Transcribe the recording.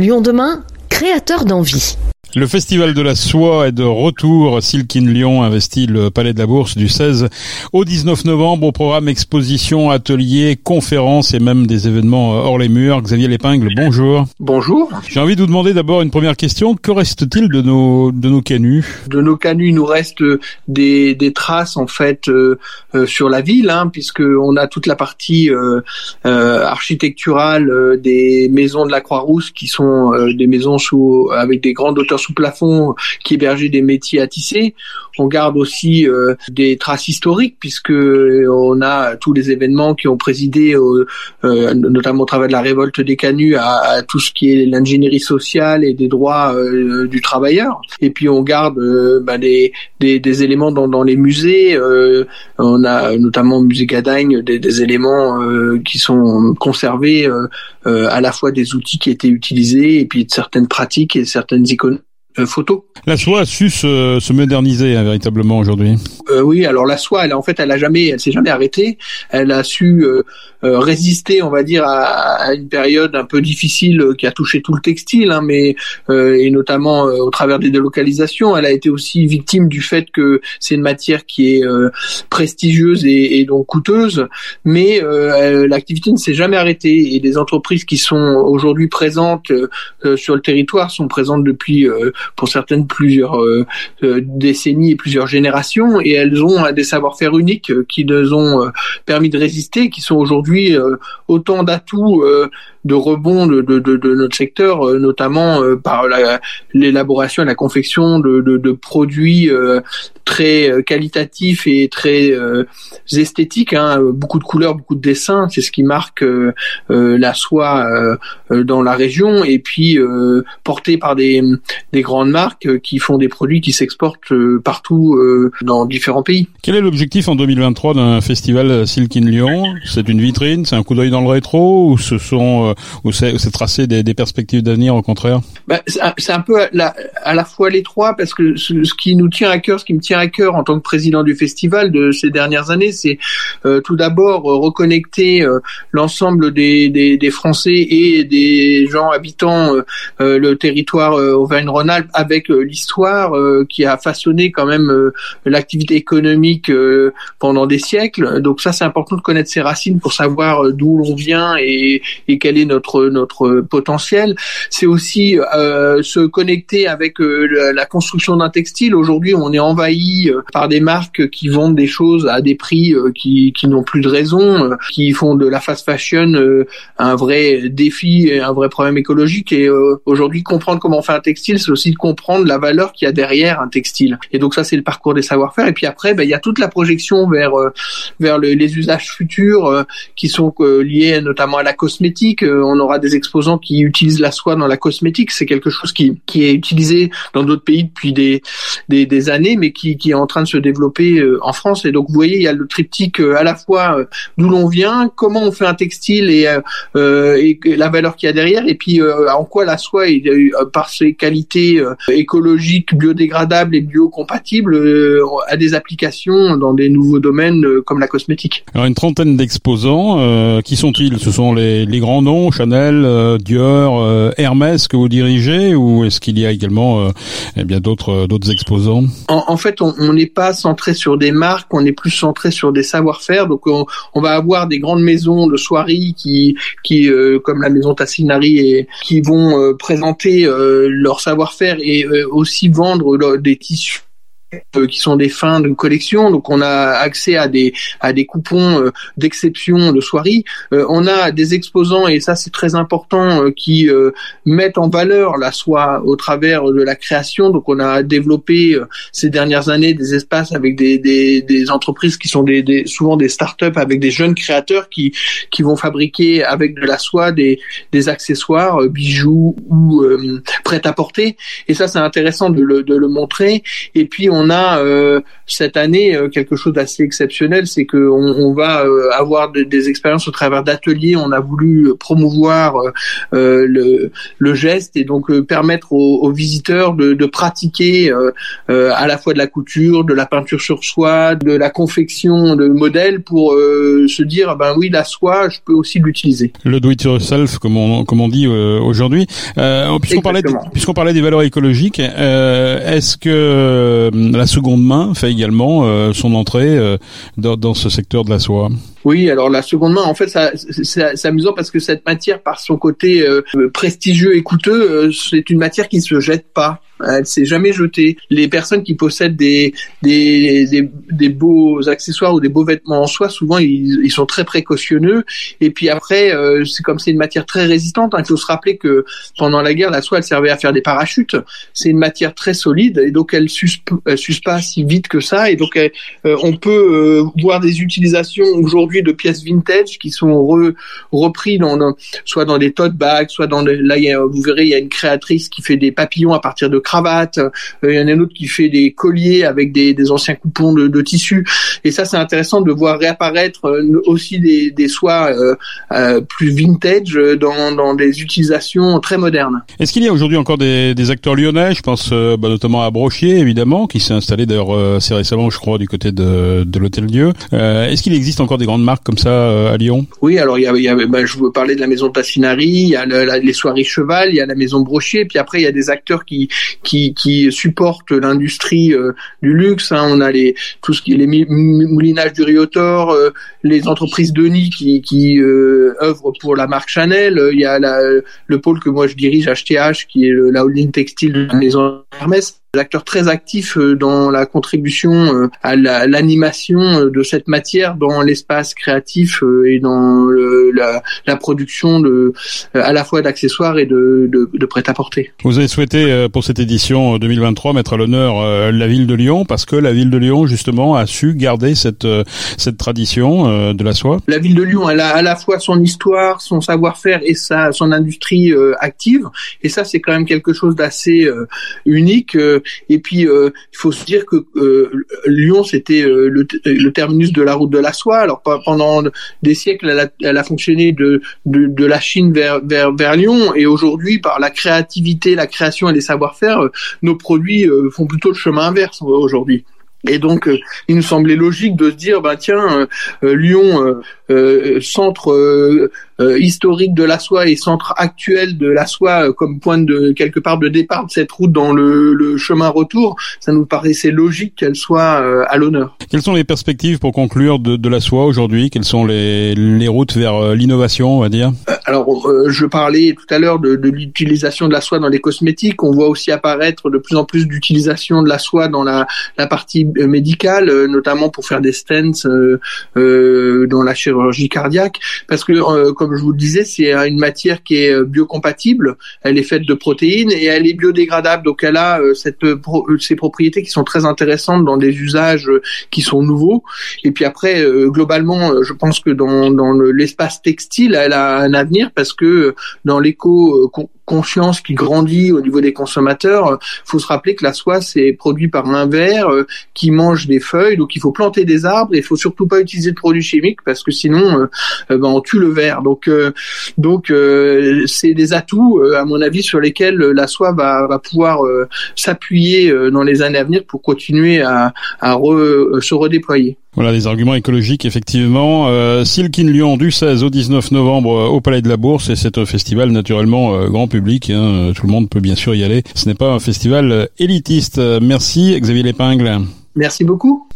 Lyon demain, créateur d'envie. Le Festival de la Soie est de retour. Silkin Lyon investit le Palais de la Bourse du 16 au 19 novembre au programme exposition, ateliers, conférences et même des événements hors les murs. Xavier Lépingle, bonjour. Bonjour. J'ai envie de vous demander d'abord une première question. Que reste-t-il de nos, de nos canuts? De nos canuts, il nous reste des, des traces en fait euh, euh, sur la ville, hein, puisque on a toute la partie euh, euh architecturale des maisons de la Croix-Rousse qui sont des maisons sous avec des grandes hauteurs sous plafond qui hébergeait des métiers à tisser. On garde aussi euh, des traces historiques puisque on a tous les événements qui ont présidé, euh, notamment au travers de la révolte des canuts, à, tout ce qui est l'ingénierie sociale et des droits euh, du travailleur. Et puis on garde bah, des, des, éléments dans, dans les musées. on a notamment au musée Gadagne des, des éléments qui sont conservés à la fois des outils qui étaient utilisés et puis de certaines pratiques et certaines icônes euh, photo. La soie a su se, moderniser hein, véritablement aujourd'hui. Euh, oui, alors la soie, elle en fait, elle a jamais, elle s'est jamais arrêtée. Elle a su euh, résister, on va dire, à, une période un peu difficile qui a touché tout le textile, hein, mais et notamment au travers des délocalisations. Elle a été aussi victime du fait que c'est une matière qui est prestigieuse et, et, donc coûteuse, mais l'activité ne s'est jamais arrêtée et des entreprises qui sont aujourd'hui présentes sur le territoire sont présentes depuis pour certaines plusieurs euh, euh, décennies et plusieurs générations, et elles ont des savoir-faire uniques euh, qui nous ont permis de résister, qui sont aujourd'hui autant d'atouts de rebond de, de, notre secteur, notamment par l'élaboration et la confection de, de produits très qualitatifs et très esthétiques. Hein. Beaucoup de couleurs, beaucoup de dessins, c'est ce qui marque la soie dans la région, et puis porté par des, des grandes marques euh, qui font des produits qui s'exportent euh, partout euh, dans différents pays. Quel est l'objectif en 2023 d'un festival Silk in Lyon? C'est une vitrine, c'est un coup d'œil dans le rétro? Ou ce sont ou c'est tracer des, des perspectives d'avenir au contraire? Bah, C'est un peu à la fois les trois parce que ce, qui nous tient à cœur, ce qui me tient à cœur en tant que président du festival de ces dernières années, c'est tout d'abord reconnecter l'ensemble des, des, des, Français et des gens habitant le territoire Auvergne-Rhône avec euh, l'histoire euh, qui a façonné quand même euh, l'activité économique pendant des siècles. Donc ça, c'est important de connaître ses racines pour savoir d'où l'on vient et, et, quel est notre notre potentiel. C'est aussi se connecter avec la construction d'un textile. Aujourd'hui, on est envahi par des marques qui vendent des choses à des prix qui, qui n'ont plus de raison, qui font de la fast fashion un vrai défi et un vrai problème écologique. Et aujourd'hui, comprendre comment on fait un textile, c'est aussi comprendre la valeur qu'il y a derrière un textile. Et donc ça, c'est le parcours des savoir-faire. Et puis après, ben, il y a toute la projection vers euh, vers les usages futurs euh, qui sont euh, liés notamment à la cosmétique. on aura des exposants qui utilisent la soie dans la cosmétique. C'est quelque chose qui qui est utilisé dans d'autres pays depuis des, des, des années, mais qui qui est en train de se développer en France. Et donc vous voyez, il y a le triptyque à la fois d'où l'on vient, comment on fait un textile et, et la valeur qu'il y a derrière, et puis en quoi la soie, par ses qualités écologique, biodégradable et biocompatible euh, à des applications dans des nouveaux domaines euh, comme la cosmétique. Alors une trentaine d'exposants, euh, qui sont-ils? Ce sont les, les, grands noms, Chanel, Dior, Hermès que vous dirigez ou est-ce qu'il y a également eh bien d'autres d'autres exposants? En, en, fait, on n'est pas centré sur des marques, on est plus centré sur des savoir-faire. Donc on, on, va avoir des grandes maisons de soierie qui qui comme la maison Tassinari et qui vont présenter leur savoir-faire et euh, aussi vendre des tissus qui sont des fins de collection. Donc on a accès à des à des coupons euh, d'exception de soirée. Euh, on a des exposants et ça c'est très important qui mettent en valeur la soie au travers de la création. Donc on a développé ces dernières années des espaces avec des des, des entreprises qui sont des, des souvent des start-up avec des jeunes créateurs qui qui vont fabriquer avec de la soie des des accessoires, bijoux ou prêt-à-porter. Et ça, c'est intéressant de le, de le, montrer. Et puis, on a euh, cette année euh, quelque chose d'assez exceptionnel, c'est qu'on on va euh, avoir des expériences au travers d'ateliers. On a voulu promouvoir le, le, geste et donc permettre aux, aux, visiteurs de, de pratiquer à la fois de la couture, de la peinture sur soie, de la confection de modèles pour se dire, ben oui, la soie, je peux aussi l'utiliser. Le do it yourself, comme on, comme on dit aujourd'hui. puisqu'on parlait puisqu'on parlait des valeurs écologiques, euh, est-ce que euh, la seconde main fait également euh, son entrée dans, dans, ce secteur de la soie oui, alors la seconde main, en fait, c'est amusant parce que cette matière, par son côté prestigieux et coûteux, c'est une matière qui ne se jette pas. Elle s'est jamais jetée. Les personnes qui possèdent des, des, des, des, beaux accessoires ou des beaux vêtements en soie, souvent ils, ils sont très précautionneux. Et puis après, euh, c'est comme c'est une matière très résistante. Hein, il faut se rappeler que pendant la guerre, la soie elle servait à faire des parachutes. C'est une matière très solide et donc elle s'use s'use pas si vite que ça. Et donc euh, on peut euh, voir des utilisations aujourd'hui de pièces vintage qui sont re, repris dans, soit dans des tote bags, soit dans là il y a, vous verrez il y a une créatrice qui fait des papillons à partir de cravate. Euh, il y en a un autre qui fait des colliers avec des, des anciens coupons de, de, tissu. Et ça, c'est intéressant de voir réapparaître euh, aussi des, des soies euh, plus vintage dans, dans des utilisations très modernes. Est-ce qu'il y a aujourd'hui encore des, des, acteurs lyonnais? Je pense bah, notamment à Brochier, évidemment, qui s'est installé d'ailleurs assez récemment, je crois, du côté de, de l'Hôtel Dieu. Est-ce qu'il existe encore des grandes marques comme ça à Lyon? Oui, alors il y a, il y a bah, je veux parler de la maison Tassinari, il y a les soirées Cheval, il y a la maison Brochier, puis après il y a des acteurs qui qui, qui supportent l'industrie euh, du luxe. Hein. On a les tout ce qui est les moulinages du Riotor, euh, les entreprises de nid qui, qui euh, œuvrent pour la marque Chanel. Il y a la, le pôle que moi je dirige, HTH, qui est la holding textile de la maison Hermès acteurs très actifs euh, dans la contribution euh, à l'animation euh, de cette matière dans l'espace créatif et dans la, la, production de à la fois d'accessoires et de, de, de prêt-à-porter. Vous avez souhaité pour cette édition 2023 mettre à l'honneur la ville de Lyon parce que la ville de Lyon justement a su garder cette cette tradition de la soie. La ville de Lyon, elle a à la fois son histoire, son savoir-faire et sa son industrie active et ça c'est quand même quelque chose d'assez unique et puis, euh, il faut se dire que euh, Lyon, c'était euh, le, terminus de la route de la soie. Alors pendant des siècles, elle a, elle a fonctionné de, de, de, la Chine vers, vers, vers Lyon. Et aujourd'hui, par la créativité, la création et les savoir-faire, nos produits font plutôt le chemin inverse aujourd'hui. Et donc, il nous semblait logique de se dire, ben tiens, Lyon, centre euh, historique de la soie et centre actuel de la soie euh, comme point de quelque part de départ de cette route dans le, le chemin retour, ça nous paraissait logique qu'elle soit euh, à l'honneur. Quelles sont les perspectives pour conclure de, de la soie aujourd'hui? Quelles sont les, les routes vers l'innovation, on va dire? Alors, je parlais tout à l'heure de, de l'utilisation de la soie dans les cosmétiques. On voit aussi apparaître de plus en plus d'utilisation de la soie dans la, la partie médicale, notamment pour faire des stents euh, dans la chirurgie cardiaque, parce que comme comme je vous le disais, c'est une matière qui est euh, biocompatible. Elle est faite de protéines et elle est biodégradable. Donc elle a euh, cette, euh, ces propriétés qui sont très intéressantes dans des usages qui sont nouveaux. Et puis après, globalement, je pense que dans, dans l'espace textile, elle a un avenir parce que dans l'éco conscience qui grandit au niveau des consommateurs. Il faut se rappeler que la soie c'est produit par un ver euh, qui mange des feuilles, donc il faut planter des arbres et il faut surtout pas utiliser de produits chimiques parce que sinon euh, euh, ben, on tue le ver. Donc donc c'est des atouts à mon avis sur lesquels la soie va, pouvoir s'appuyer dans les années à venir pour continuer à se redéployer. Voilà des arguments écologiques effectivement. Euh, Silkin Lyon du 16 au 19 novembre euh, au Palais de la Bourse et c'est un festival naturellement euh, grand public. Hein, tout le monde peut bien sûr y aller. Ce n'est pas un festival élitiste. Merci Xavier Lépingle. Merci beaucoup.